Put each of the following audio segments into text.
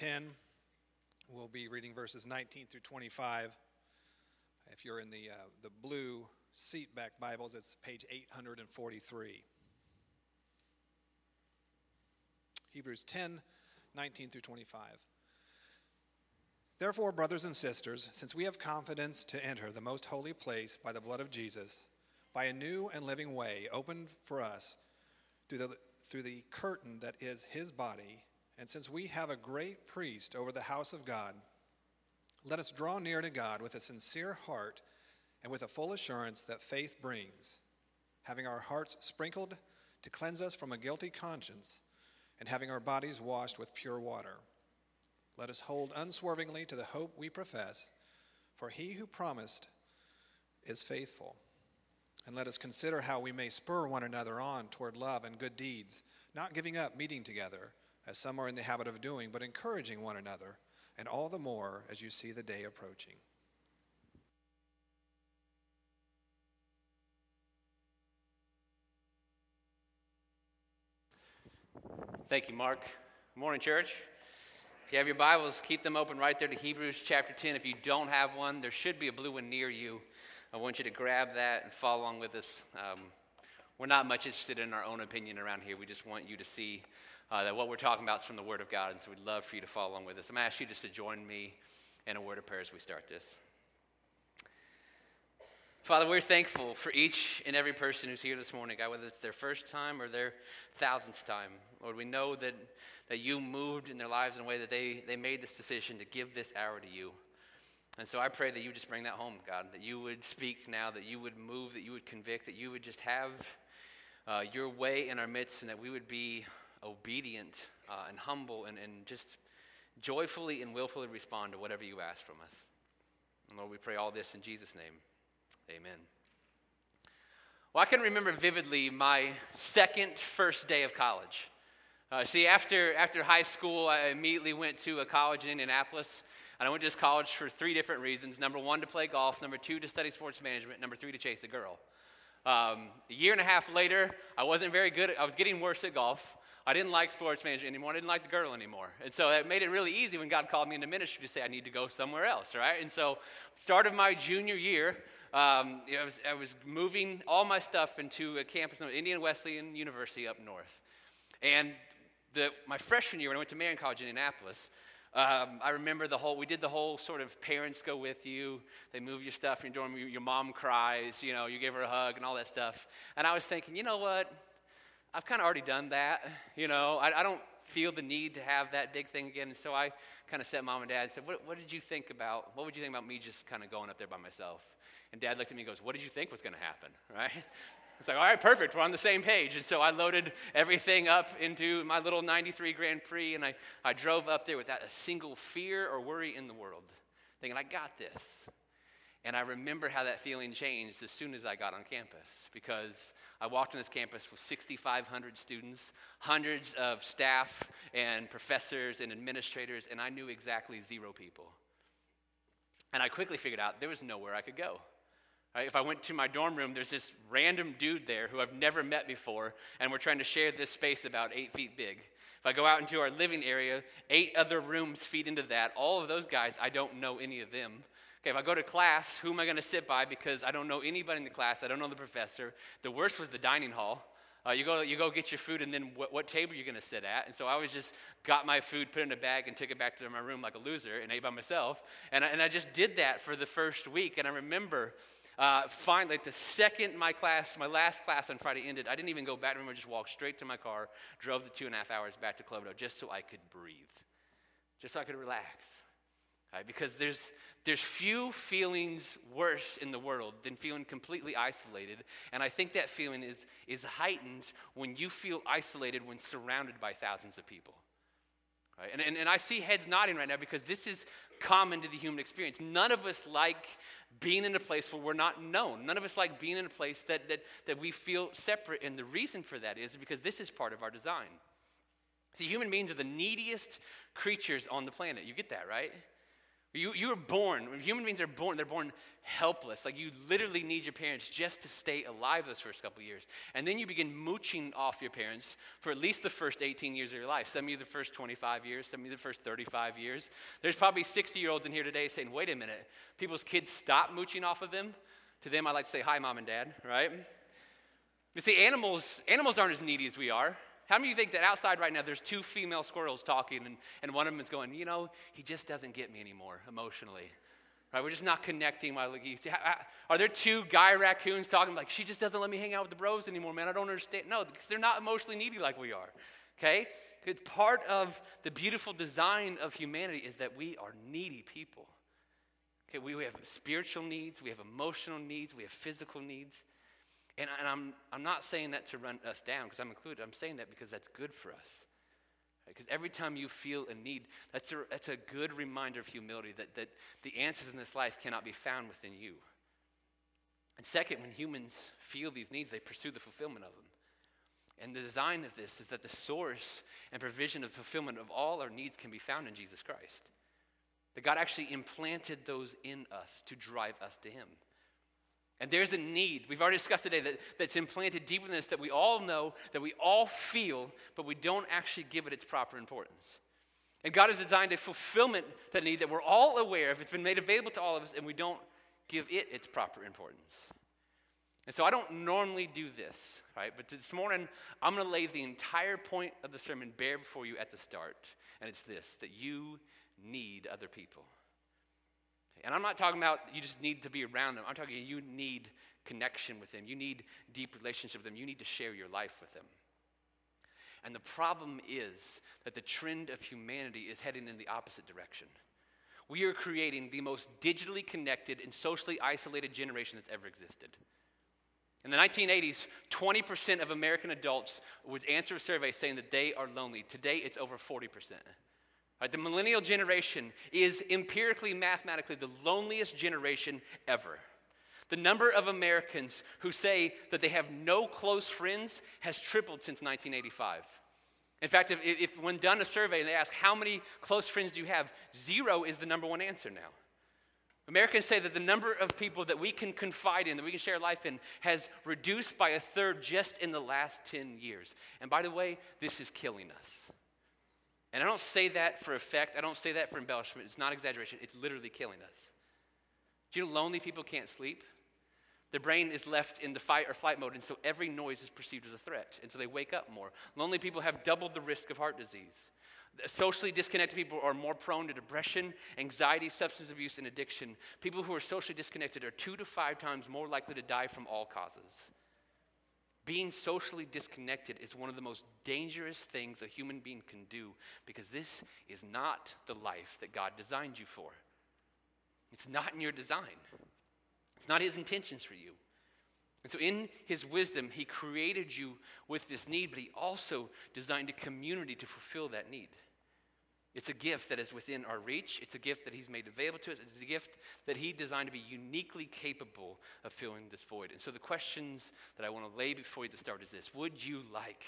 10. We'll be reading verses 19 through 25. If you're in the, uh, the blue seatback Bibles, it's page 843. Hebrews 10, 19 through 25. Therefore, brothers and sisters, since we have confidence to enter the most holy place by the blood of Jesus, by a new and living way opened for us through the, through the curtain that is his body, and since we have a great priest over the house of God, let us draw near to God with a sincere heart and with a full assurance that faith brings, having our hearts sprinkled to cleanse us from a guilty conscience, and having our bodies washed with pure water. Let us hold unswervingly to the hope we profess, for he who promised is faithful. And let us consider how we may spur one another on toward love and good deeds, not giving up meeting together, as some are in the habit of doing, but encouraging one another, and all the more as you see the day approaching. Thank you, Mark. Morning, church. If you have your Bibles, keep them open right there to Hebrews chapter 10. If you don't have one, there should be a blue one near you. I want you to grab that and follow along with us. Um, we're not much interested in our own opinion around here. We just want you to see uh, that what we're talking about is from the Word of God, and so we'd love for you to follow along with us. I'm going to ask you just to join me in a word of prayer as we start this. Father, we're thankful for each and every person who's here this morning, God, whether it's their first time or their thousandth time. Lord, we know that, that you moved in their lives in a way that they, they made this decision to give this hour to you. And so I pray that you just bring that home, God, that you would speak now, that you would move, that you would convict, that you would just have uh, your way in our midst, and that we would be obedient uh, and humble and, and just joyfully and willfully respond to whatever you ask from us. And Lord, we pray all this in Jesus' name. Amen. Well, I can remember vividly my second first day of college. Uh, see, after, after high school, I immediately went to a college in Indianapolis. And I went to this college for three different reasons. Number one, to play golf. Number two, to study sports management. Number three, to chase a girl. Um, a year and a half later, I wasn't very good. I was getting worse at golf. I didn't like sports management anymore. I didn't like the girl anymore. And so it made it really easy when God called me into ministry to say I need to go somewhere else, right? And so, start of my junior year, um, I, was, I was moving all my stuff into a campus, Indiana Wesleyan University up north. And the, my freshman year, when I went to Marian College in Indianapolis, um, I remember the whole, we did the whole sort of parents go with you. They move your stuff in your dorm. Your mom cries, you know, you give her a hug and all that stuff. And I was thinking, you know what? I've kind of already done that. You know, I, I, don't feel the need to have that big thing again. And so I kind of sat mom and dad and said, what, what did you think about, what would you think about me just kind of going up there by myself? And dad looked at me and goes, What did you think was going to happen? Right? It's like, all right, perfect. We're on the same page. And so I loaded everything up into my little 93 Grand Prix, and I, I drove up there without a single fear or worry in the world, thinking, I got this. And I remember how that feeling changed as soon as I got on campus because I walked on this campus with 6,500 students, hundreds of staff and professors and administrators, and I knew exactly zero people. And I quickly figured out there was nowhere I could go. Right? If I went to my dorm room, there's this random dude there who I've never met before, and we're trying to share this space about eight feet big. If I go out into our living area, eight other rooms feed into that. All of those guys, I don't know any of them. Okay, if I go to class, who am I going to sit by? Because I don't know anybody in the class. I don't know the professor. The worst was the dining hall. Uh, you, go, you go get your food, and then what, what table are you going to sit at? And so I always just got my food, put it in a bag, and took it back to my room like a loser and ate by myself. And I, and I just did that for the first week. And I remember uh, finally, like the second my class, my last class on Friday ended, I didn't even go back to room. I just walked straight to my car, drove the two and a half hours back to Cloverdale just so I could breathe, just so I could relax. Right? Because there's, there's few feelings worse in the world than feeling completely isolated. And I think that feeling is, is heightened when you feel isolated when surrounded by thousands of people. Right? And, and, and I see heads nodding right now because this is common to the human experience. None of us like being in a place where we're not known. None of us like being in a place that, that, that we feel separate. And the reason for that is because this is part of our design. See, human beings are the neediest creatures on the planet. You get that, right? You, you were born, human beings are born, they're born helpless. Like you literally need your parents just to stay alive those first couple years. And then you begin mooching off your parents for at least the first 18 years of your life. Some of you the first 25 years, some of you the first 35 years. There's probably 60 year olds in here today saying, wait a minute, people's kids stop mooching off of them. To them, I like to say, hi, mom and dad, right? You see, animals, animals aren't as needy as we are. How many of you think that outside right now there's two female squirrels talking and, and one of them is going, you know, he just doesn't get me anymore emotionally? Right? We're just not connecting. While, are there two guy raccoons talking like, she just doesn't let me hang out with the bros anymore, man? I don't understand. No, because they're not emotionally needy like we are. Okay? It's part of the beautiful design of humanity is that we are needy people. Okay, we, we have spiritual needs, we have emotional needs, we have physical needs. And, and I'm, I'm not saying that to run us down because I'm included. I'm saying that because that's good for us. Because right? every time you feel a need, that's a, that's a good reminder of humility that, that the answers in this life cannot be found within you. And second, when humans feel these needs, they pursue the fulfillment of them. And the design of this is that the source and provision of fulfillment of all our needs can be found in Jesus Christ. That God actually implanted those in us to drive us to Him. And there's a need, we've already discussed today, that, that's implanted deep in us that we all know, that we all feel, but we don't actually give it its proper importance. And God has designed a fulfillment that need that we're all aware of. It's been made available to all of us, and we don't give it its proper importance. And so I don't normally do this, right? But this morning, I'm going to lay the entire point of the sermon bare before you at the start. And it's this that you need other people. And I'm not talking about you just need to be around them. I'm talking you need connection with them. You need deep relationship with them. You need to share your life with them. And the problem is that the trend of humanity is heading in the opposite direction. We are creating the most digitally connected and socially isolated generation that's ever existed. In the 1980s, 20% of American adults would answer a survey saying that they are lonely. Today, it's over 40%. Right, the millennial generation is empirically, mathematically, the loneliest generation ever. The number of Americans who say that they have no close friends has tripled since 1985. In fact, if, if when done a survey and they ask, How many close friends do you have? Zero is the number one answer now. Americans say that the number of people that we can confide in, that we can share life in, has reduced by a third just in the last 10 years. And by the way, this is killing us. And I don't say that for effect, I don't say that for embellishment. It's not exaggeration, it's literally killing us. Do you know lonely people can't sleep? Their brain is left in the fight or flight mode, and so every noise is perceived as a threat, and so they wake up more. Lonely people have doubled the risk of heart disease. Socially disconnected people are more prone to depression, anxiety, substance abuse, and addiction. People who are socially disconnected are two to five times more likely to die from all causes. Being socially disconnected is one of the most dangerous things a human being can do because this is not the life that God designed you for. It's not in your design, it's not His intentions for you. And so, in His wisdom, He created you with this need, but He also designed a community to fulfill that need. It's a gift that is within our reach. It's a gift that He's made available to us. It's a gift that He designed to be uniquely capable of filling this void. And so, the questions that I want to lay before you to start is this Would you like,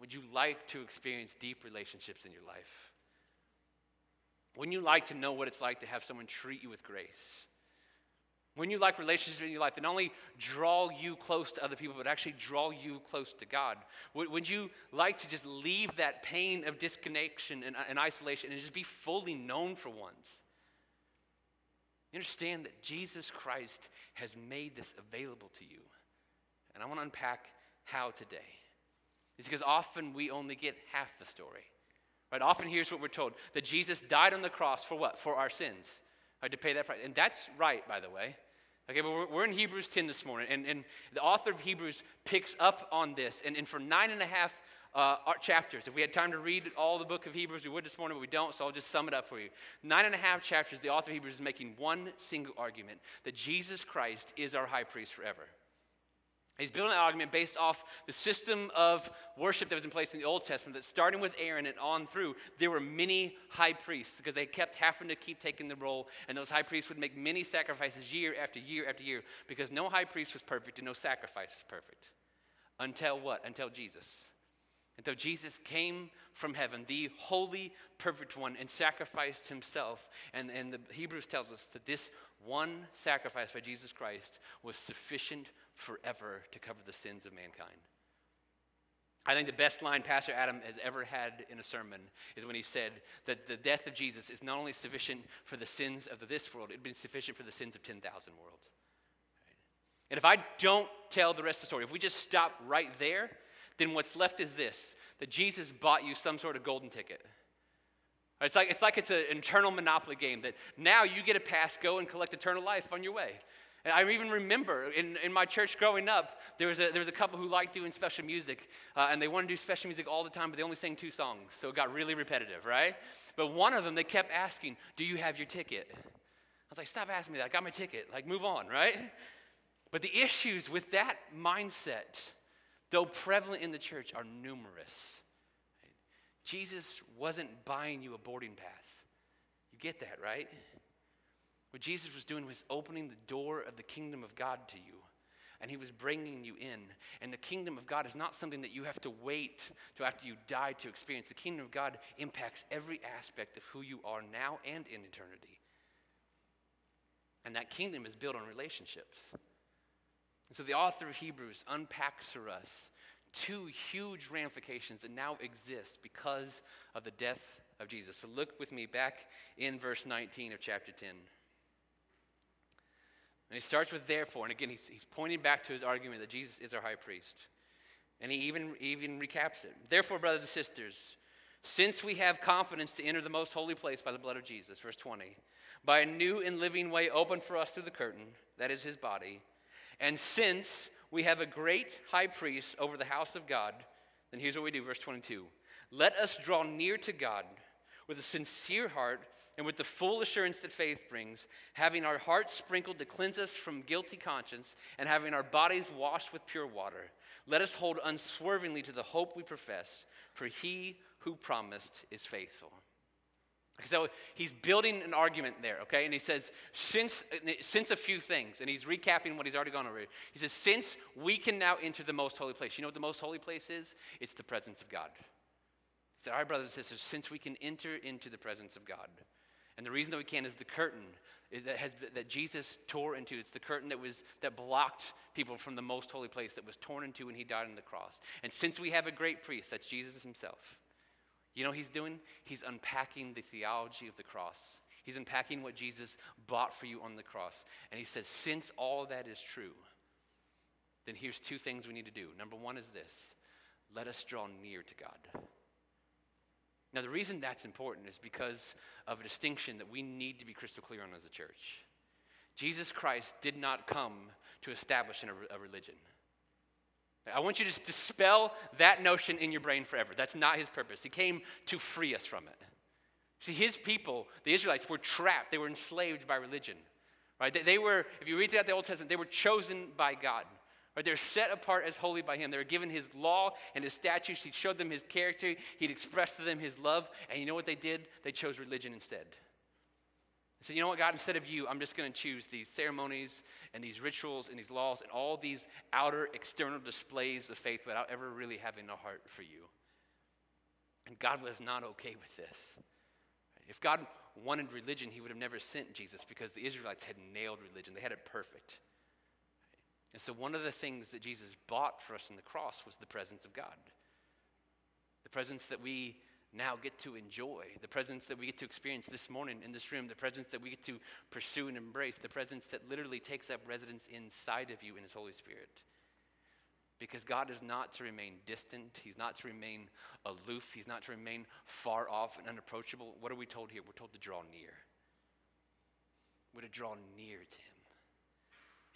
would you like to experience deep relationships in your life? Wouldn't you like to know what it's like to have someone treat you with grace? When you like relationships in your life that not only draw you close to other people, but actually draw you close to God? Would, would you like to just leave that pain of disconnection and, and isolation and just be fully known for once? You understand that Jesus Christ has made this available to you. And I want to unpack how today. It's because often we only get half the story. Right? Often here's what we're told that Jesus died on the cross for what? For our sins. Right, to pay that price. And that's right, by the way. Okay, but we're, we're, in Hebrews 10 this morning, and, and the author of Hebrews picks up on this. And, and for nine and a half uh, chapters, if we had time to read all the book of Hebrews, we would this morning, but we don't, so I'll just sum it up for you. Nine and a half chapters, the author of Hebrews is making one single argument that Jesus Christ is our high priest forever. He's building an argument based off the system of worship that was in place in the Old Testament, that starting with Aaron and on through, there were many high priests because they kept having to keep taking the role, and those high priests would make many sacrifices year after year after year because no high priest was perfect and no sacrifice was perfect. Until what? Until Jesus. Until Jesus came from heaven, the holy, perfect one, and sacrificed himself. And, and the Hebrews tells us that this one sacrifice by Jesus Christ was sufficient forever to cover the sins of mankind. I think the best line Pastor Adam has ever had in a sermon is when he said that the death of Jesus is not only sufficient for the sins of this world, it'd been sufficient for the sins of 10,000 worlds. And if I don't tell the rest of the story, if we just stop right there, then what's left is this that Jesus bought you some sort of golden ticket. It's like, it's like it's an eternal monopoly game that now you get a pass, go and collect eternal life on your way. And I even remember in, in my church growing up, there was, a, there was a couple who liked doing special music, uh, and they wanted to do special music all the time, but they only sang two songs, so it got really repetitive, right? But one of them, they kept asking, Do you have your ticket? I was like, Stop asking me that. I got my ticket. Like, move on, right? But the issues with that mindset though prevalent in the church, are numerous. Jesus wasn't buying you a boarding pass. You get that, right? What Jesus was doing was opening the door of the kingdom of God to you. And he was bringing you in. And the kingdom of God is not something that you have to wait to after you die to experience. The kingdom of God impacts every aspect of who you are now and in eternity. And that kingdom is built on relationships. And so the author of Hebrews unpacks for us two huge ramifications that now exist because of the death of Jesus. So look with me back in verse 19 of chapter 10. And he starts with therefore, and again, he's, he's pointing back to his argument that Jesus is our high priest. And he even, even recaps it. Therefore, brothers and sisters, since we have confidence to enter the most holy place by the blood of Jesus, verse 20, by a new and living way open for us through the curtain, that is his body, and since we have a great high priest over the house of God, then here's what we do, verse 22. Let us draw near to God with a sincere heart and with the full assurance that faith brings, having our hearts sprinkled to cleanse us from guilty conscience, and having our bodies washed with pure water. Let us hold unswervingly to the hope we profess, for he who promised is faithful. So he's building an argument there, okay? And he says, since, since a few things, and he's recapping what he's already gone over. He says, since we can now enter the most holy place. You know what the most holy place is? It's the presence of God. He said, all right, brothers and sisters, since we can enter into the presence of God. And the reason that we can is the curtain that, has, that Jesus tore into. It's the curtain that, was, that blocked people from the most holy place that was torn into when he died on the cross. And since we have a great priest, that's Jesus himself, you know he's doing? He's unpacking the theology of the cross. He's unpacking what Jesus bought for you on the cross. And he says, since all that is true, then here's two things we need to do. Number one is this let us draw near to God. Now, the reason that's important is because of a distinction that we need to be crystal clear on as a church. Jesus Christ did not come to establish a religion. I want you to dispel that notion in your brain forever. That's not his purpose. He came to free us from it. See, his people, the Israelites, were trapped. They were enslaved by religion. Right? They, they were, if you read throughout the Old Testament, they were chosen by God. Right? They're set apart as holy by him. They were given his law and his statutes. He showed them his character. He'd expressed to them his love. And you know what they did? They chose religion instead. He said, You know what, God, instead of you, I'm just going to choose these ceremonies and these rituals and these laws and all these outer external displays of faith without ever really having a heart for you. And God was not okay with this. If God wanted religion, he would have never sent Jesus because the Israelites had nailed religion, they had it perfect. And so, one of the things that Jesus bought for us on the cross was the presence of God. The presence that we now get to enjoy, the presence that we get to experience this morning in this room, the presence that we get to pursue and embrace, the presence that literally takes up residence inside of you in His Holy Spirit. Because God is not to remain distant, He's not to remain aloof, He's not to remain far off and unapproachable. What are we told here? We're told to draw near. We're to draw near to Him.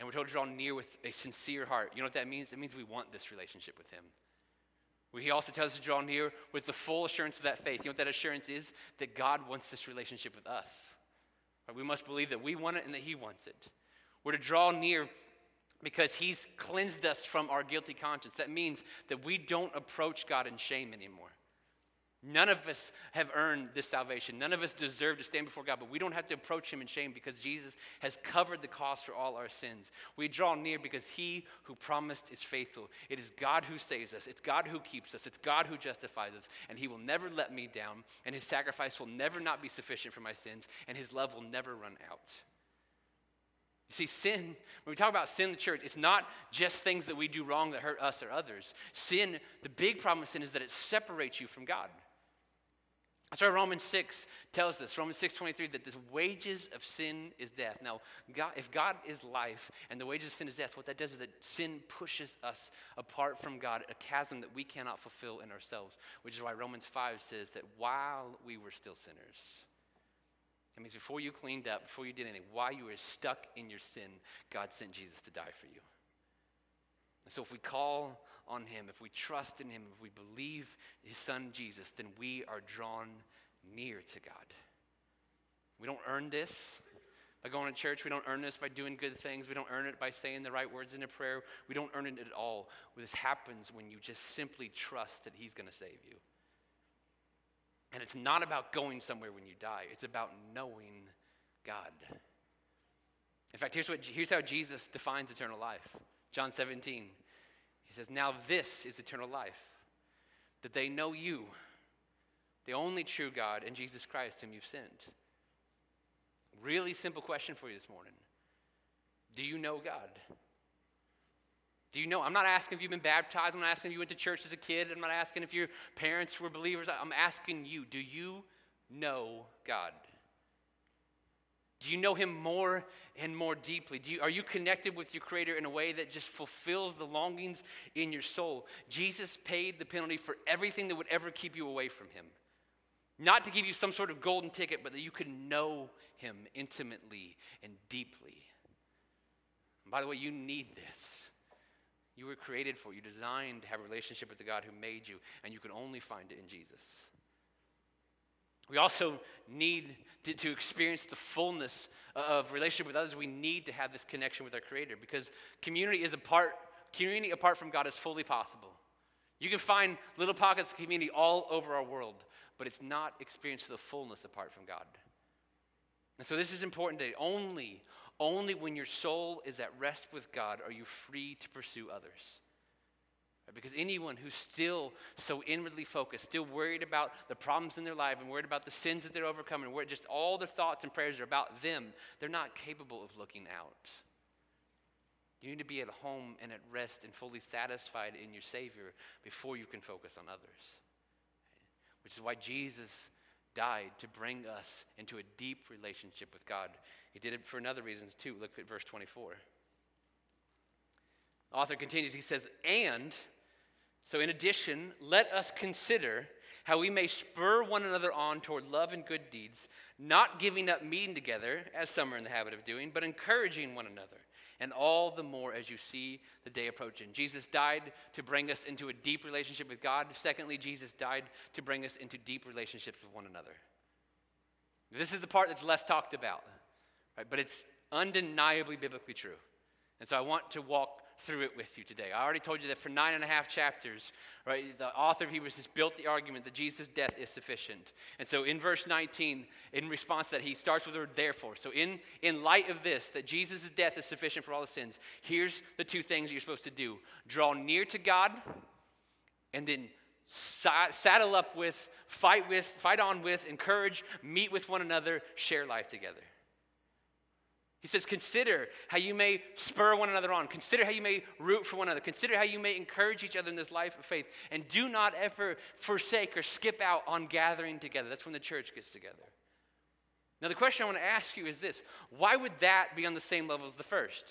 And we're told to draw near with a sincere heart. You know what that means? It means we want this relationship with Him. He also tells us to draw near with the full assurance of that faith. You know what that assurance is? That God wants this relationship with us. We must believe that we want it and that He wants it. We're to draw near because He's cleansed us from our guilty conscience. That means that we don't approach God in shame anymore. None of us have earned this salvation. None of us deserve to stand before God, but we don't have to approach Him in shame because Jesus has covered the cost for all our sins. We draw near because He who promised is faithful. It is God who saves us, it's God who keeps us, it's God who justifies us, and He will never let me down, and His sacrifice will never not be sufficient for my sins, and His love will never run out. You see, sin, when we talk about sin in the church, it's not just things that we do wrong that hurt us or others. Sin, the big problem with sin is that it separates you from God. That's why Romans 6 tells us, Romans 6 23, that the wages of sin is death. Now, God, if God is life and the wages of sin is death, what that does is that sin pushes us apart from God, a chasm that we cannot fulfill in ourselves, which is why Romans 5 says that while we were still sinners, that means before you cleaned up, before you did anything, while you were stuck in your sin, God sent Jesus to die for you. And so if we call on him, if we trust in him, if we believe his son Jesus, then we are drawn near to God. We don't earn this by going to church. We don't earn this by doing good things. We don't earn it by saying the right words in a prayer. We don't earn it at all. This happens when you just simply trust that he's going to save you. And it's not about going somewhere when you die, it's about knowing God. In fact, here's, what, here's how Jesus defines eternal life John 17. He says, Now this is eternal life, that they know you, the only true God, and Jesus Christ, whom you've sent. Really simple question for you this morning Do you know God? Do you know? I'm not asking if you've been baptized. I'm not asking if you went to church as a kid. I'm not asking if your parents were believers. I'm asking you, do you know God? Do you know him more and more deeply? You, are you connected with your Creator in a way that just fulfills the longings in your soul? Jesus paid the penalty for everything that would ever keep you away from him. Not to give you some sort of golden ticket, but that you could know him intimately and deeply. And by the way, you need this. You were created for, you designed to have a relationship with the God who made you, and you can only find it in Jesus. We also need to, to, experience the fullness of relationship with others. We need to have this connection with our Creator because community is a part, community apart from God is fully possible. You can find little pockets of community all over our world, but it's not experienced the fullness apart from God. And so this is important today. Only, only when your soul is at rest with God are you free to pursue others. Because anyone who's still so inwardly focused, still worried about the problems in their life and worried about the sins that they're overcoming, where just all their thoughts and prayers are about them, they're not capable of looking out. You need to be at home and at rest and fully satisfied in your Savior before you can focus on others. Which is why Jesus died to bring us into a deep relationship with God. He did it for another reason too. Look at verse 24. The author continues, he says, And, so in addition, let us consider how we may spur one another on toward love and good deeds, not giving up meeting together, as some are in the habit of doing, but encouraging one another, and all the more as you see the day approaching. Jesus died to bring us into a deep relationship with God. Secondly, Jesus died to bring us into deep relationships with one another. This is the part that's less talked about, right? but it's undeniably biblically true. And so I want to walk through it with you today. I already told you that for nine and a half chapters, right, the author of Hebrews has built the argument that Jesus' death is sufficient. And so in verse 19, in response to that, he starts with the word therefore. So in, in light of this, that Jesus' death is sufficient for all the sins, here's the two things you're supposed to do. Draw near to God, and then saddle up with, fight with, fight on with, encourage, meet with one another, share life together. He says, Consider how you may spur one another on. Consider how you may root for one another. Consider how you may encourage each other in this life of faith. And do not ever forsake or skip out on gathering together. That's when the church gets together. Now, the question I want to ask you is this why would that be on the same level as the first?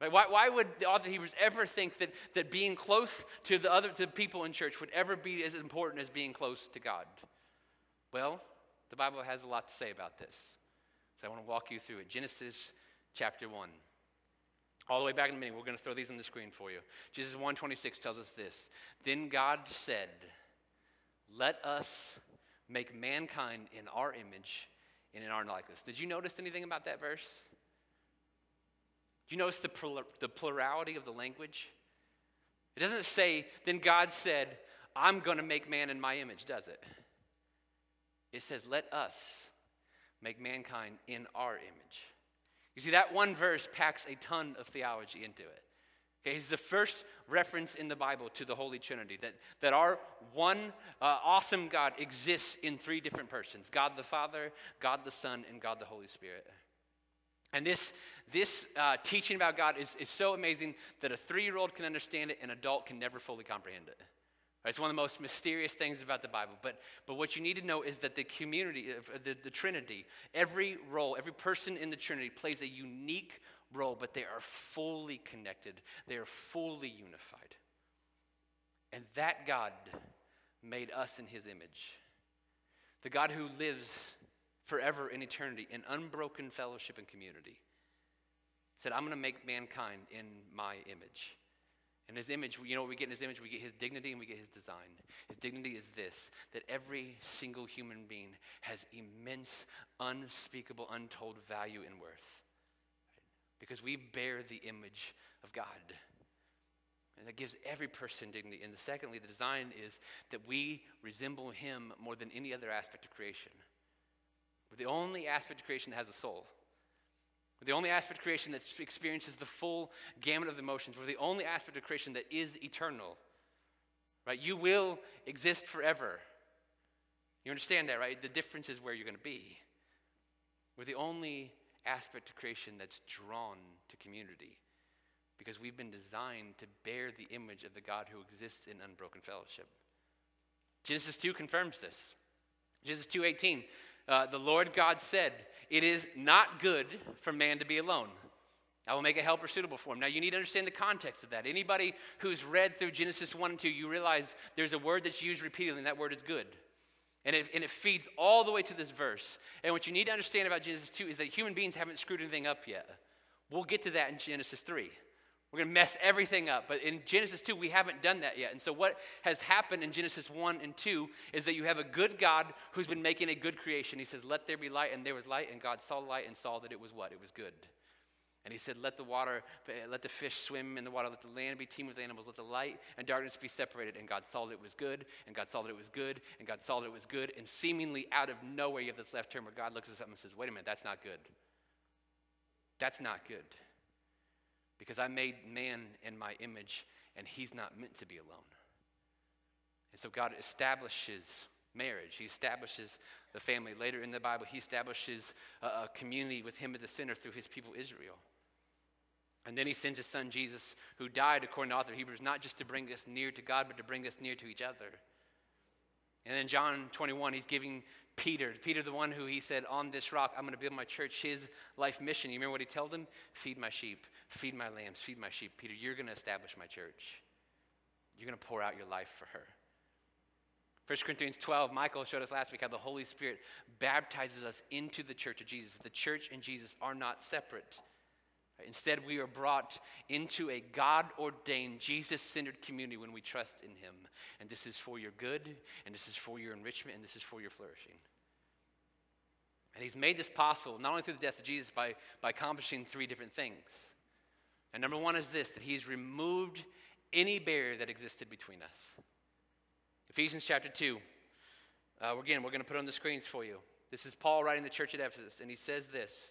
Right? Why, why would the author of Hebrews ever think that, that being close to the other to people in church would ever be as important as being close to God? Well, the Bible has a lot to say about this. So I want to walk you through it. Genesis chapter 1. All the way back in a minute, we're going to throw these on the screen for you. Genesis 1:26 tells us this. Then God said, "Let us make mankind in our image and in our likeness." Did you notice anything about that verse? Do you notice the, the plurality of the language? It doesn't say, then God said, I'm going to make man in my image, does it? It says, let us make mankind in our image. You see, that one verse packs a ton of theology into it. Okay, it's the first reference in the Bible to the Holy Trinity that, that our one uh, awesome God exists in three different persons God the Father, God the Son, and God the Holy Spirit. And this, this uh, teaching about God is, is so amazing that a three year old can understand it, an adult can never fully comprehend it. It's one of the most mysterious things about the Bible. But, but what you need to know is that the community, uh, uh, the, the Trinity, every role, every person in the Trinity plays a unique role, but they are fully connected, they are fully unified. And that God made us in his image. The God who lives forever in eternity in unbroken fellowship and community said, I'm going to make mankind in my image. And his image, you know what we get in his image? We get his dignity and we get his design. His dignity is this that every single human being has immense, unspeakable, untold value and worth. Because we bear the image of God. And that gives every person dignity. And secondly, the design is that we resemble him more than any other aspect of creation. We're the only aspect of creation that has a soul. We're the only aspect of creation that experiences the full gamut of the emotions. We're the only aspect of creation that is eternal. Right? You will exist forever. You understand that, right? The difference is where you're going to be. We're the only aspect of creation that's drawn to community because we've been designed to bear the image of the God who exists in unbroken fellowship. Genesis 2 confirms this. Genesis 2:18, uh, the Lord God said, "It is not good for man to be alone. I will make a helper suitable for him." Now you need to understand the context of that. Anybody who's read through Genesis 1 and 2, you realize there's a word that's used repeatedly, and that word is good. And it, and it feeds all the way to this verse. And what you need to understand about Genesis 2 is that human beings haven't screwed anything up yet. We'll get to that in Genesis 3. We're going to mess everything up. But in Genesis 2, we haven't done that yet. And so, what has happened in Genesis 1 and 2 is that you have a good God who's been making a good creation. He says, Let there be light, and there was light. And God saw the light and saw that it was what? It was good. And he said, Let the water, let the fish swim in the water, let the land be teemed with animals, let the light and darkness be separated. And God saw that it was good, and God saw that it was good, and God saw that it was good. And seemingly out of nowhere, you have this left turn where God looks at something and says, Wait a minute, that's not good. That's not good. Because I made man in my image, and he's not meant to be alone. And so God establishes marriage. He establishes the family. Later in the Bible, he establishes a, community with him as the center through his people Israel. And then he sends his son Jesus, who died, according to author Hebrews, not just to bring us near to God, but to bring us near to each other. And then John 21, he's giving Peter, Peter, the one who he said, On this rock, I'm going to build my church, his life mission. You remember what he told him? Feed my sheep, feed my lambs, feed my sheep. Peter, you're going to establish my church. You're going to pour out your life for her. 1 Corinthians 12, Michael showed us last week how the Holy Spirit baptizes us into the church of Jesus. The church and Jesus are not separate. Instead, we are brought into a God ordained, Jesus centered community when we trust in Him. And this is for your good, and this is for your enrichment, and this is for your flourishing. And He's made this possible not only through the death of Jesus, by, by accomplishing three different things. And number one is this that He's removed any barrier that existed between us. Ephesians chapter 2. Uh, again, we're going to put on the screens for you. This is Paul writing the church at Ephesus, and he says this.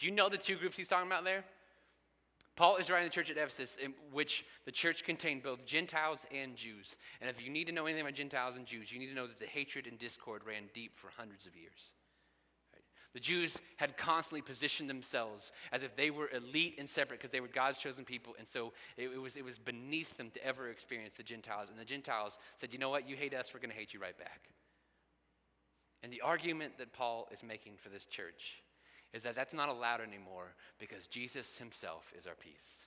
Do you know the two groups he's talking about there? Paul is writing the church at Ephesus, in which the church contained both Gentiles and Jews. And if you need to know anything about Gentiles and Jews, you need to know that the hatred and discord ran deep for hundreds of years. The Jews had constantly positioned themselves as if they were elite and separate because they were God's chosen people. And so it, it, was, it was beneath them to ever experience the Gentiles. And the Gentiles said, you know what? You hate us, we're going to hate you right back. And the argument that Paul is making for this church is that that's not allowed anymore because Jesus himself is our peace.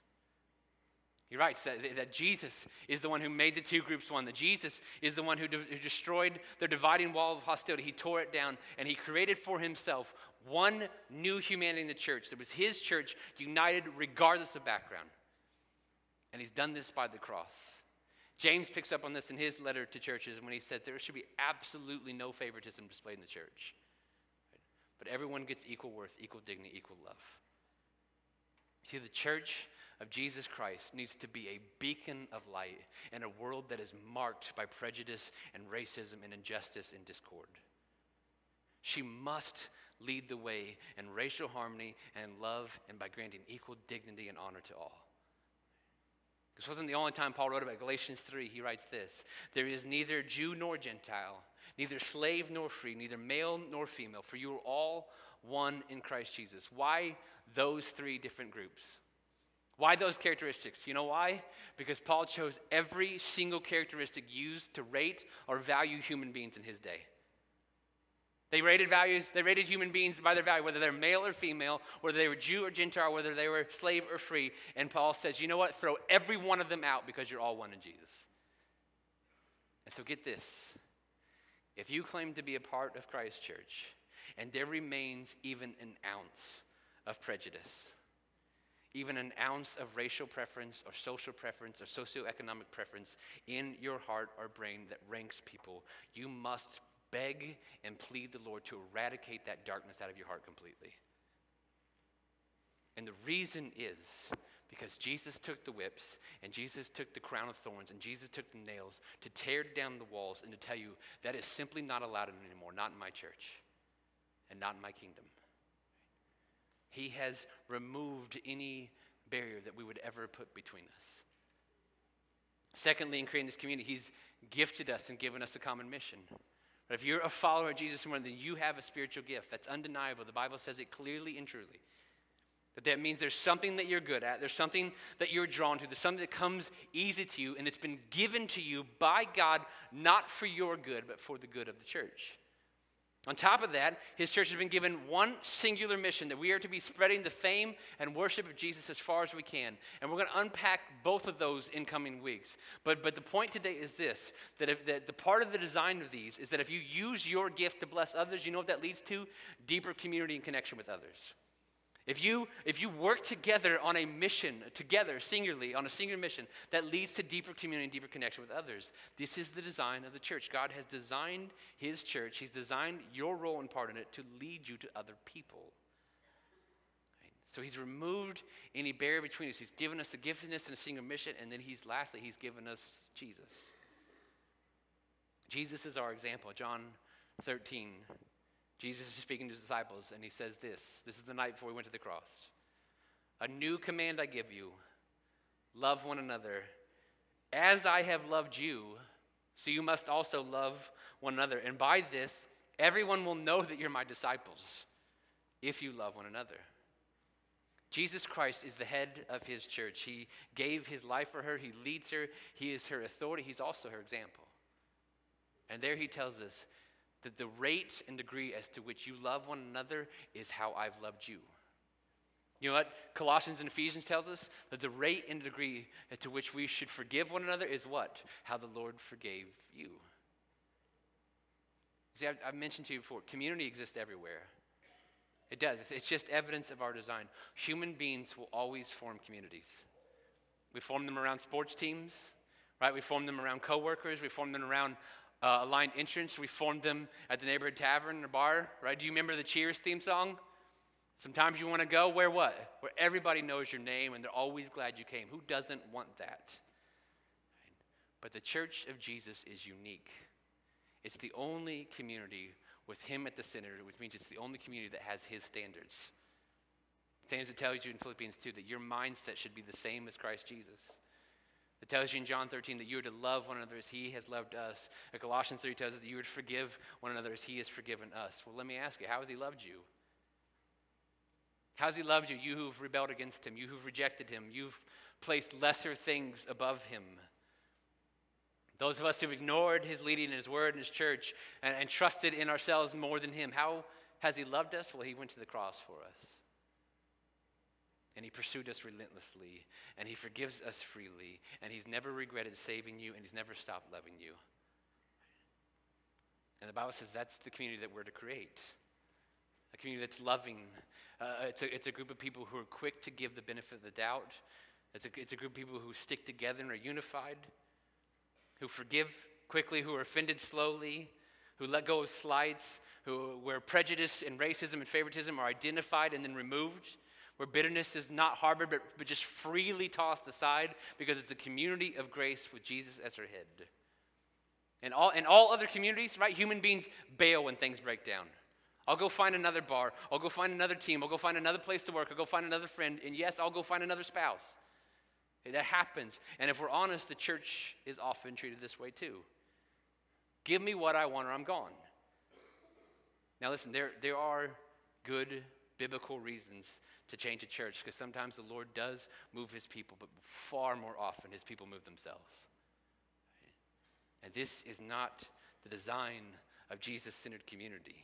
He writes that, that Jesus is the one who made the two groups one, that Jesus is the one who, de- who destroyed the dividing wall of hostility. He tore it down, and he created for himself one new humanity in the church. That was his church, united regardless of background. And he's done this by the cross. James picks up on this in his letter to churches when he says there should be absolutely no favoritism displayed in the church. But everyone gets equal worth, equal dignity, equal love. See, the church of Jesus Christ needs to be a beacon of light in a world that is marked by prejudice and racism and injustice and discord. She must lead the way in racial harmony and love and by granting equal dignity and honor to all. This wasn't the only time Paul wrote about Galatians 3. He writes this There is neither Jew nor Gentile, neither slave nor free, neither male nor female, for you are all one in Christ Jesus. Why those three different groups? Why those characteristics? You know why? Because Paul chose every single characteristic used to rate or value human beings in his day. They rated values, they rated human beings by their value, whether they're male or female, whether they were Jew or Gentile, whether they were slave or free. And Paul says, you know what? Throw every one of them out because you're all one in Jesus. And so get this. If you claim to be a part of Christ's church, and there remains even an ounce of prejudice, even an ounce of racial preference or social preference or socioeconomic preference in your heart or brain that ranks people, you must beg and plead the Lord to eradicate that darkness out of your heart completely. And the reason is because Jesus took the whips and Jesus took the crown of thorns and Jesus took the nails to tear down the walls and to tell you that is simply not allowed anymore, not in my church and not in my kingdom. He has removed any barrier that we would ever put between us. Secondly, in creating this community, He's gifted us and given us a common mission. But if you're a follower of Jesus then you have a spiritual gift. That's undeniable. The Bible says it clearly and truly. That that means there's something that you're good at, there's something that you're drawn to, there's something that comes easy to you, and it's been given to you by God, not for your good, but for the good of the church. On top of that, his church has been given one singular mission that we are to be spreading the fame and worship of Jesus as far as we can. And we're going to unpack both of those in coming weeks. But, but the point today is this that, if, that the part of the design of these is that if you use your gift to bless others, you know what that leads to? Deeper community and connection with others. If you, if you work together on a mission, together, singularly, on a singular mission, that leads to deeper community and deeper connection with others. This is the design of the church. God has designed His church, He's designed your role and part in it to lead you to other people. So He's removed any barrier between us. He's given us a giftedness and a single mission, and then He's lastly, He's given us Jesus. Jesus is our example. John 13, Jesus is speaking to his disciples, and he says this This is the night before he went to the cross. A new command I give you love one another. As I have loved you, so you must also love one another. And by this, everyone will know that you're my disciples if you love one another. Jesus Christ is the head of his church. He gave his life for her, he leads her, he is her authority, he's also her example. And there he tells us that the rate and degree as to which you love one another is how I've loved you. You know what Colossians and Ephesians tells us? That the rate and degree to which we should forgive one another is what? How the Lord forgave you. See, I've, I've mentioned to you before, community exists everywhere. It does. It's just evidence of our design. Human beings will always form communities. We form them around sports teams, right? We form them around coworkers. We form them around uh, aligned entrance. We formed them at the neighborhood tavern or bar, right? Do you remember the Cheers theme song? Sometimes you want to go where what? Where everybody knows your name and they're always glad you came. Who doesn't want that? But the church of Jesus is unique. It's the only community with him at the center, which means it's the only community that has his standards. Same as it tells you in Philippians 2 that your mindset should be the same as Christ Jesus. It tells you in John 13 that you are to love one another as he has loved us. And Colossians 3 tells us that you are to forgive one another as he has forgiven us. Well, let me ask you, how has he loved you? How has he loved you? You who've rebelled against him, you who've rejected him, you've placed lesser things above him. Those of us who've ignored his leading and his word and his church and, and trusted in ourselves more than him, how has he loved us? Well, he went to the cross for us. And he pursued us relentlessly, and he forgives us freely, and he's never regretted saving you, and he's never stopped loving you. And the Bible says that's the community that we're to create a community that's loving. Uh, it's, a, it's a group of people who are quick to give the benefit of the doubt. It's a, it's a group of people who stick together and are unified, who forgive quickly, who are offended slowly, who let go of slights, who, where prejudice and racism and favoritism are identified and then removed, where bitterness is not harbored but, but just freely tossed aside because it's a community of grace with Jesus as our head. And all, in all other communities, right, human beings bail when things break down. I'll go find another bar. I'll go find another team. I'll go find another place to work. I'll go find another friend. And yes, I'll go find another spouse. That happens. And if we're honest, the church is often treated this way too. Give me what I want or I'm gone. Now, listen, there, there are good biblical reasons to change a church because sometimes the Lord does move his people, but far more often his people move themselves. And this is not the design of Jesus centered community.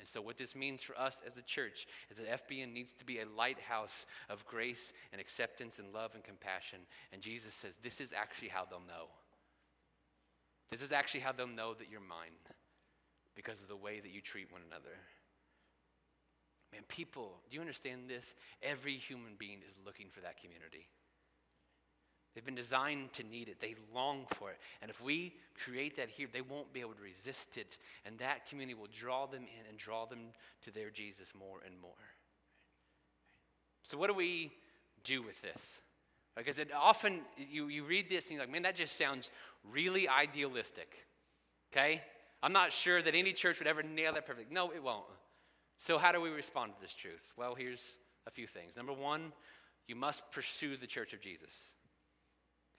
And so, what this means for us as a church is that FBN needs to be a lighthouse of grace and acceptance and love and compassion. And Jesus says, This is actually how they'll know. This is actually how they'll know that you're mine because of the way that you treat one another. Man, people, do you understand this? Every human being is looking for that community. They've been designed to need it. They long for it. And if we create that here, they won't be able to resist it. And that community will draw them in and draw them to their Jesus more and more. So, what do we do with this? Because often, you, you read this and you're like, man, that just sounds really idealistic. Okay? I'm not sure that any church would ever nail that perfect. No, it won't. So, how do we respond to this truth? Well, here's a few things. Number one, you must pursue the church of Jesus.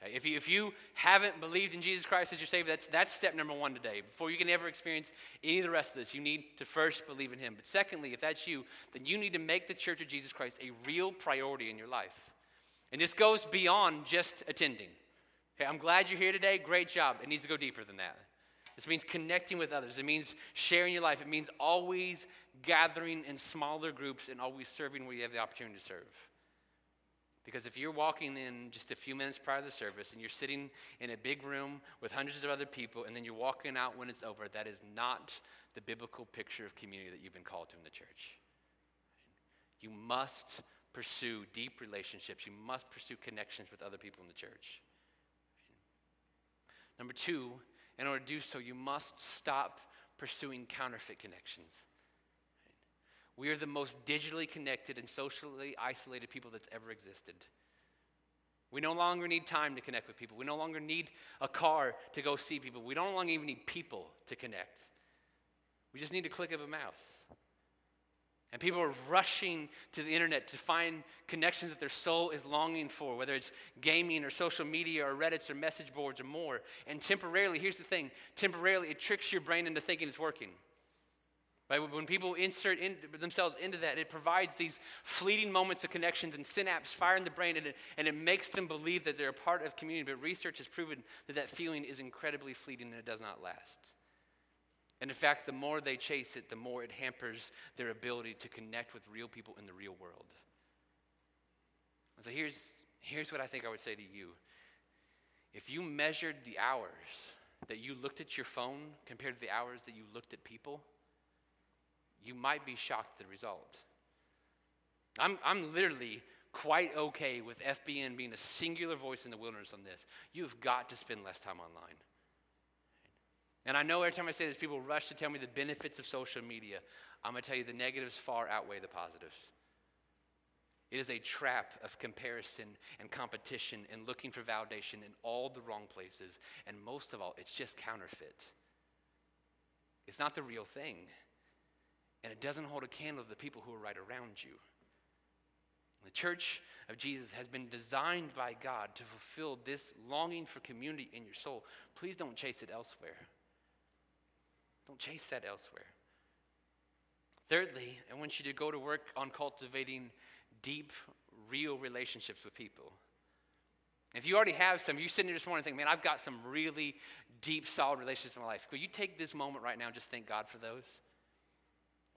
Okay, if, you, if you haven't believed in Jesus Christ as your Savior, that's, that's step number one today. Before you can ever experience any of the rest of this, you need to first believe in Him. But secondly, if that's you, then you need to make the Church of Jesus Christ a real priority in your life. And this goes beyond just attending. Okay, I'm glad you're here today. Great job. It needs to go deeper than that. This means connecting with others. It means sharing your life. It means always gathering in smaller groups and always serving where you have the opportunity to serve. Because if you're walking in just a few minutes prior to the service and you're sitting in a big room with hundreds of other people and then you're walking out when it's over, that is not the biblical picture of community that you've been called to in the church. You must pursue deep relationships, you must pursue connections with other people in the church. Number two, in order to do so, you must stop pursuing counterfeit connections. We are the most digitally connected and socially isolated people that's ever existed. We no longer need time to connect with people. We no longer need a car to go see people. We no longer even need people to connect. We just need a click of a mouse. And people are rushing to the internet to find connections that their soul is longing for, whether it's gaming or social media or Reddits or message boards or more. And temporarily, here's the thing temporarily, it tricks your brain into thinking it's working. Right? When people insert in, themselves into that, it provides these fleeting moments of connections and synapses fire in the brain, and it, and it makes them believe that they're a part of community. But research has proven that that feeling is incredibly fleeting and it does not last. And in fact, the more they chase it, the more it hampers their ability to connect with real people in the real world. And so here's, here's what I think I would say to you. If you measured the hours that you looked at your phone compared to the hours that you looked at people, you might be shocked at the result. I'm, I'm literally quite okay with FBN being a singular voice in the wilderness on this. You've got to spend less time online. And I know every time I say this, people rush to tell me the benefits of social media. I'm going to tell you the negatives far outweigh the positives. It is a trap of comparison and competition and looking for validation in all the wrong places. And most of all, it's just counterfeit. It's not the real thing and it doesn't hold a candle to the people who are right around you. The church of Jesus has been designed by God to fulfill this longing for community in your soul. Please don't chase it elsewhere. Don't chase that elsewhere. Thirdly, I want you to go to work on cultivating deep, real relationships with people. If you already have some, you're sitting here this morning thinking, man, I've got some really deep, solid relationships in my life. Could you take this moment right now and just thank God for those?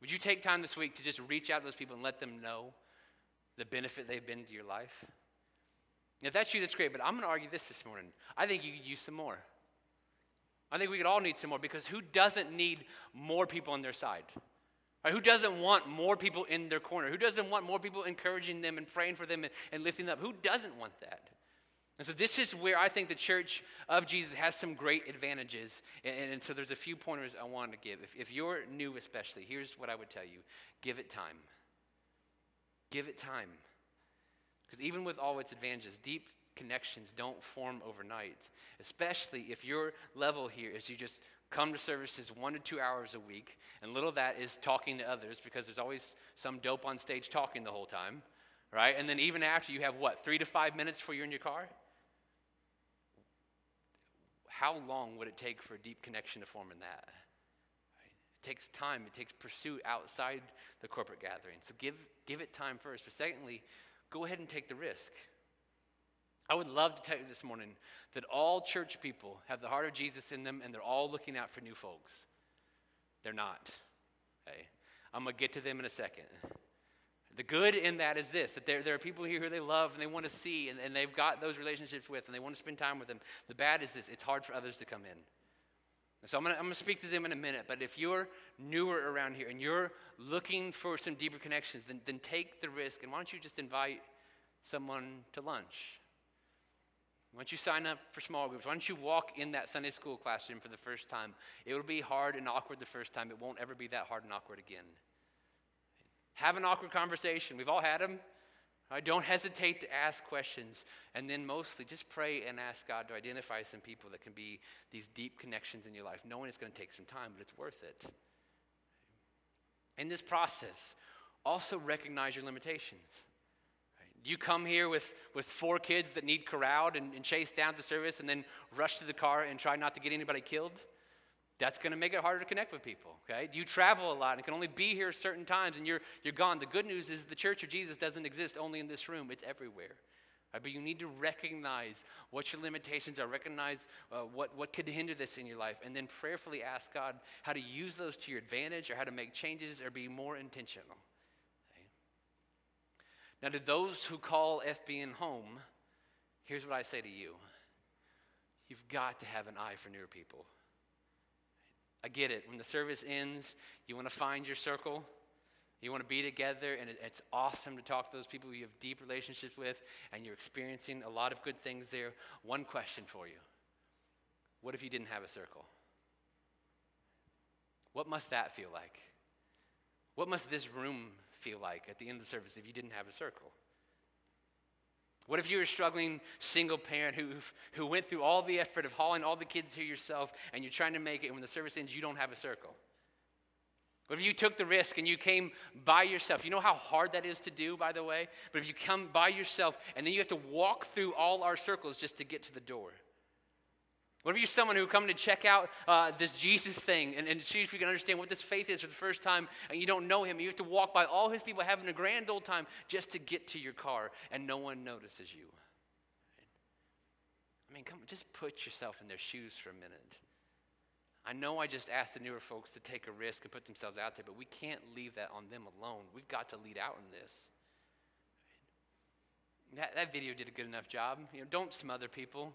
Would you take time this week to just reach out to those people and let them know the benefit they've been to your life? If that's you, that's great, but I'm going to argue this this morning. I think you could use some more. I think we could all need some more because who doesn't need more people on their side? Right? Who doesn't want more people in their corner? Who doesn't want more people encouraging them and praying for them and, and lifting them up? Who doesn't want that? And so, this is where I think the church of Jesus has some great advantages. And, and so, there's a few pointers I want to give. If, if you're new, especially, here's what I would tell you give it time. Give it time. Because even with all its advantages, deep connections don't form overnight, especially if your level here is you just come to services one to two hours a week, and little of that is talking to others because there's always some dope on stage talking the whole time, right? And then even after you have what, three to five minutes before you're in your car? How long would it take for a deep connection to form in that? It takes time, it takes pursuit outside the corporate gathering. So give, give it time first. But secondly, go ahead and take the risk. I would love to tell you this morning that all church people have the heart of Jesus in them and they're all looking out for new folks. They're not. Hey, I'm going to get to them in a second. The good in that is this that there, there are people here who they love and they want to see and, and they've got those relationships with and they want to spend time with them. The bad is this it's hard for others to come in. So I'm going to speak to them in a minute, but if you're newer around here and you're looking for some deeper connections, then, then take the risk and why don't you just invite someone to lunch? Why don't you sign up for small groups? Why don't you walk in that Sunday school classroom for the first time? It will be hard and awkward the first time. It won't ever be that hard and awkward again. Have an awkward conversation. We've all had them. Right? Don't hesitate to ask questions. And then mostly just pray and ask God to identify some people that can be these deep connections in your life, knowing it's going to take some time, but it's worth it. In this process, also recognize your limitations. Do you come here with, with four kids that need corralled and, and down to service and then rush to the car and try not to get anybody killed? That's going to make it harder to connect with people, okay? You travel a lot and can only be here certain times and you're, you're gone? The good news is the church of Jesus doesn't exist only in this room, it's everywhere. Right? But you need to recognize what your limitations are, recognize uh, what, what could hinder this in your life, and then prayerfully ask God how to use those to your advantage or how to make changes or be more intentional. Now, to those who call FBN home, here's what I say to you you've got to have an eye for newer people. I get it. When the service ends, you want to find your circle. You want to be together, and it's awesome to talk to those people you have deep relationships with, and you're experiencing a lot of good things there. One question for you What if you didn't have a circle? What must that feel like? What must this room feel like at the end of the service if you didn't have a circle? What if you're a struggling single parent who, who went through all the effort of hauling all the kids here yourself and you're trying to make it, and when the service ends, you don't have a circle? What if you took the risk and you came by yourself? You know how hard that is to do, by the way? But if you come by yourself and then you have to walk through all our circles just to get to the door. What if you're someone who come to check out uh, this Jesus thing and, and see if you can understand what this faith is for the first time and you don't know him? You have to walk by all his people having a grand old time just to get to your car and no one notices you. I mean, come just put yourself in their shoes for a minute. I know I just asked the newer folks to take a risk and put themselves out there, but we can't leave that on them alone. We've got to lead out in this. That, that video did a good enough job. You know, don't smother people.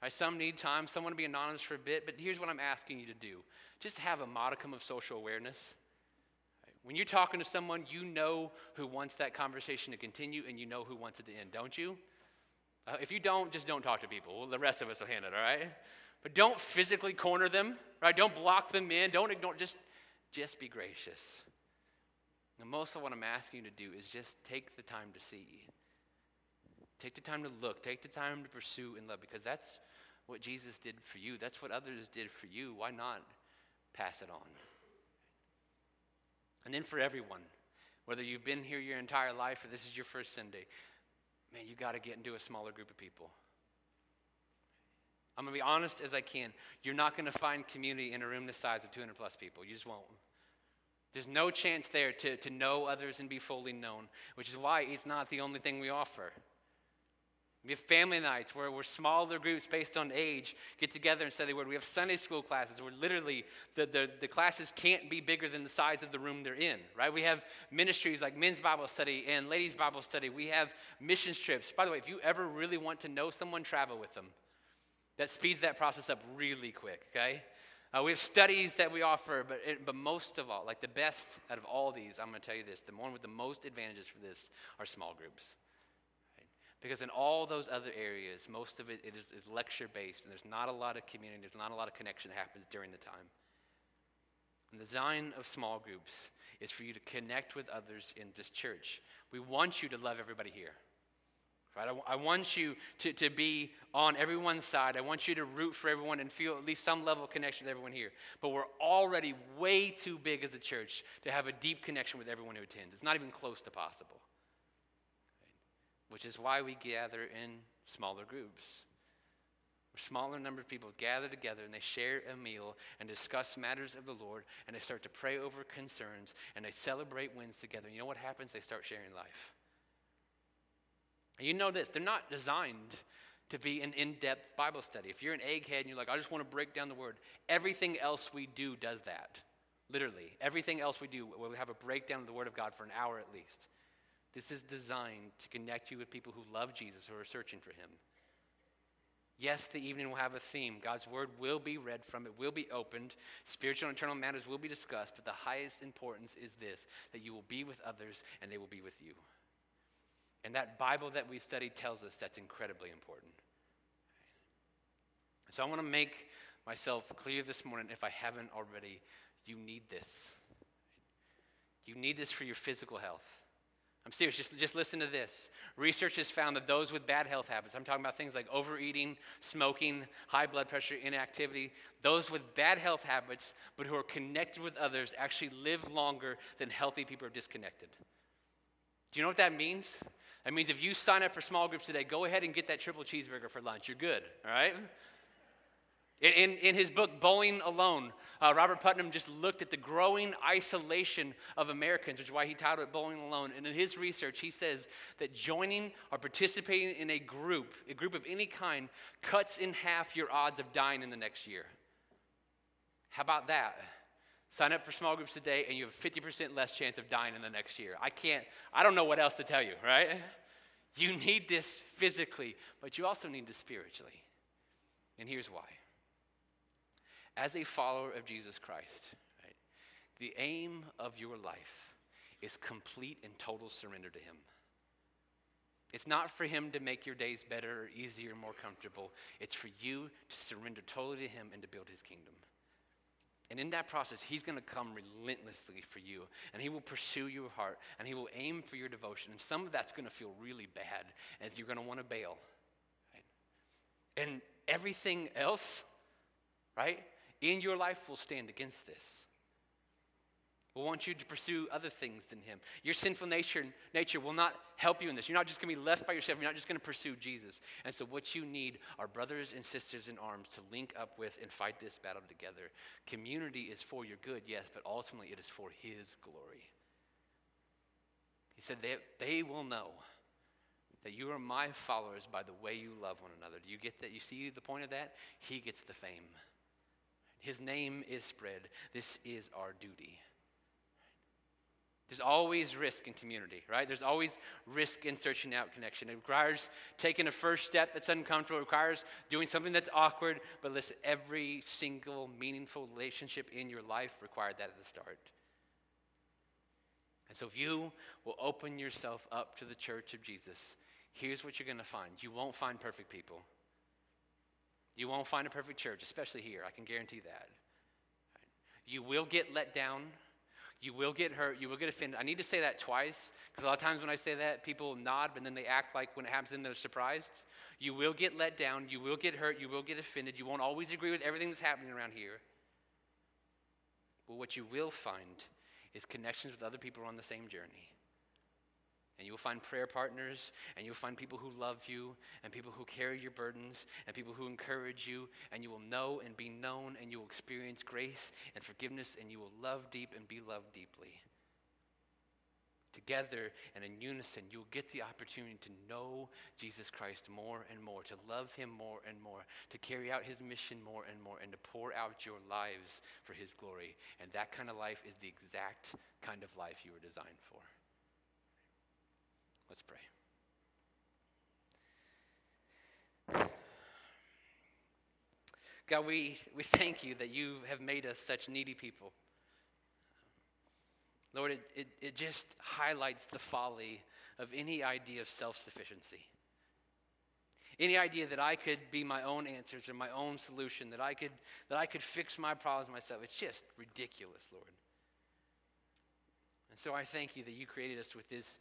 Right, some need time, some want to be anonymous for a bit, but here's what I'm asking you to do just have a modicum of social awareness. Right, when you're talking to someone, you know who wants that conversation to continue and you know who wants it to end, don't you? Uh, if you don't, just don't talk to people. Well, the rest of us will handle it, all right? But don't physically corner them, right? Don't block them in. Don't ignore, just, just be gracious. And most of what I'm asking you to do is just take the time to see. Take the time to look. Take the time to pursue and love because that's what Jesus did for you. That's what others did for you. Why not pass it on? And then for everyone, whether you've been here your entire life or this is your first Sunday, man, you got to get into a smaller group of people. I'm going to be honest as I can. You're not going to find community in a room the size of 200 plus people. You just won't. There's no chance there to, to know others and be fully known, which is why it's not the only thing we offer. We have family nights where we're smaller groups based on age get together and study the word. We have Sunday school classes where literally the, the, the, classes can't be bigger than the size of the room they're in, right? We have ministries like men's Bible study and ladies' Bible study. We have missions trips. By the way, if you ever really want to know someone, travel with them. That speeds that process up really quick, okay? Uh, we have studies that we offer, but, it, but most of all, like the best out of all these, I'm going to tell you this the one with the most advantages for this are small groups. Because in all those other areas, most of it, it is, is lecture based, and there's not a lot of community, there's not a lot of connection that happens during the time. And the design of small groups is for you to connect with others in this church. We want you to love everybody here. Right? I, I want you to, to be on everyone's side. I want you to root for everyone and feel at least some level of connection with everyone here. But we're already way too big as a church to have a deep connection with everyone who attends. It's not even close to possible which is why we gather in smaller groups. A smaller number of people gather together and they share a meal and discuss matters of the Lord and they start to pray over concerns and they celebrate wins together. You know what happens? They start sharing life. And you know this, they're not designed to be an in depth Bible study. If you're an egghead and you're like, I just want to break down the word, everything else we do does that. Literally. Everything else we do, we'll have a breakdown of the Word of God for an hour at least. This is designed to connect you with people who love Jesus, who are searching for him. Yes, the evening will have a theme. God's word will be read from it, will be opened. Spiritual and eternal matters will be discussed, but the highest importance is this that you will be with others and they will be with you. And that Bible that we study tells us that's incredibly important. So I want to make myself clear this morning, if I haven't already, you need this. You need this for your physical health. I'm serious, just, just listen to this. Research has found that those with bad health habits, I'm talking about things like overeating, smoking, high blood pressure, inactivity, those with bad health habits but who are connected with others actually live longer than healthy people are disconnected. Do you know what that means? That means if you sign up for small groups today, go ahead and get that triple cheeseburger for lunch. You're good, all right? In, in, his book, Bowling Alone, uh, Robert Putnam just looked at the growing isolation of Americans, which is why he titled it Bowling Alone. And in his research, he says that joining or participating in a group, a group of any kind, cuts in half your odds of dying in the next year. How about that? Sign up for small groups today, and you have 50% less chance of dying in the next year. I can't, I don't know what else to tell you, right? You need this physically, but you also need this spiritually. And here's why as a follower of Jesus Christ, right, the aim of your life is complete and total surrender to Him. It's not for Him to make your days better or easier, more comfortable. It's for you to surrender totally to Him and to build His kingdom. And in that process, He's going to come relentlessly for you, and He will pursue your heart, and He will aim for your devotion. And some of that's going to feel really bad, as you're going to want to bail. Right? And everything else, right? In your life will stand against this. Will want you to pursue other things than Him. Your sinful nature, nature will not help you in this. You're not just going to be left by yourself. You're not just going to pursue Jesus. And so, what you need are brothers and sisters in arms to link up with and fight this battle together. Community is for your good, yes, but ultimately it is for His glory. He said, They, they will know that you are my followers by the way you love one another. Do you get that? You see the point of that? He gets the fame. His name is spread. This is our duty. There's always risk in community, right? There's always risk in searching out connection. It requires taking a first step that's uncomfortable, it requires doing something that's awkward. But listen, every single meaningful relationship in your life required that at the start. And so if you will open yourself up to the church of Jesus, here's what you're going to find you won't find perfect people. You won't find a perfect church, especially here. I can guarantee that. You will get let down. You will get hurt. You will get offended. I need to say that twice because a lot of times when I say that, people nod, but then they act like when it happens, then they're surprised. You will get let down. You will get hurt. You will get offended. You won't always agree with everything that's happening around here. But what you will find is connections with other people on the same journey. And you will find prayer partners, and you'll find people who love you, and people who carry your burdens, and people who encourage you, and you will know and be known, and you will experience grace and forgiveness, and you will love deep and be loved deeply. together and in unison, you'll get the opportunity to know Jesus Christ more and more, to love him more and more, to carry out his mission more and more, and to pour out your lives for his glory. And that kind of life is the exact kind of life you were designed for. Let's pray. God, we, we thank you that you have made us such needy people. Lord, it, it, it just highlights the folly of any idea of self sufficiency. Any idea that I could be my own answers or my own solution, that I could, that I could fix my problems myself, it's just ridiculous, Lord. And so I thank you that you created us with this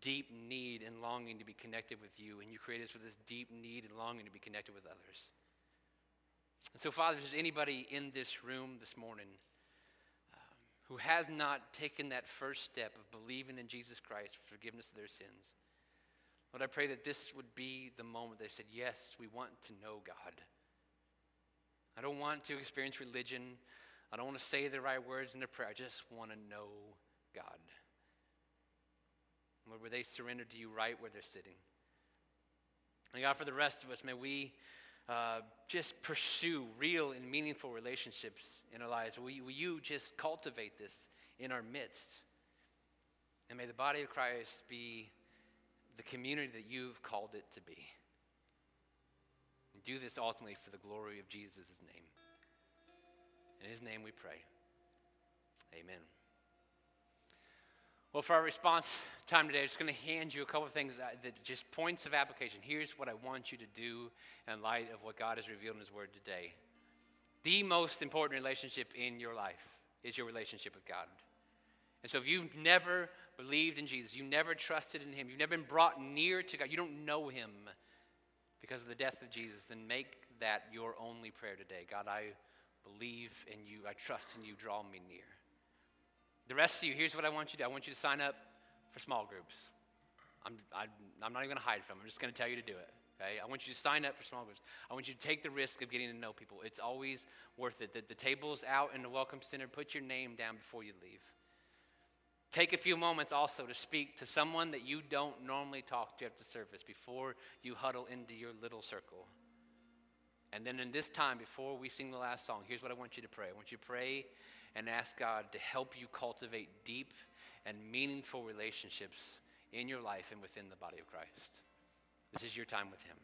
deep need and longing to be connected with you, and you created us with this deep need and longing to be connected with others. And so, Father, if there's anybody in this room this morning um, who has not taken that first step of believing in Jesus Christ for forgiveness of their sins, Lord, I pray that this would be the moment they said, Yes, we want to know God. I don't want to experience religion. I don't want to say the right words in the prayer. I just want to know God. Lord, where they surrender to you right where they're sitting. And God, for the rest of us, may we uh, just pursue real and meaningful relationships in our lives. Will you, will you just cultivate this in our midst? And may the body of Christ be the community that you've called it to be. And do this ultimately for the glory of Jesus' name. In his name we pray. Amen. Well, for our response time today, I'm just going to hand you a couple of things that, that just points of application. Here's what I want you to do in light of what God has revealed in His Word today. The most important relationship in your life is your relationship with God. And so, if you've never believed in Jesus, you never trusted in Him, you've never been brought near to God, you don't know Him because of the death of Jesus, then make that your only prayer today. God, I believe in you, I trust in you, draw me near. The rest of you, here's what I want you to do I want you to sign up for small groups. I'm, I'm, I'm not even going to hide from it. I'm just going to tell you to do it. Okay? I want you to sign up for small groups. I want you to take the risk of getting to know people. It's always worth it. The, the table's out in the Welcome Center. Put your name down before you leave. Take a few moments also to speak to someone that you don't normally talk to at the service before you huddle into your little circle. And then in this time, before we sing the last song, here's what I want you to pray. I want you to pray and ask God to help you cultivate deep and meaningful relationships in your life and within the body of Christ. This is your time with Him.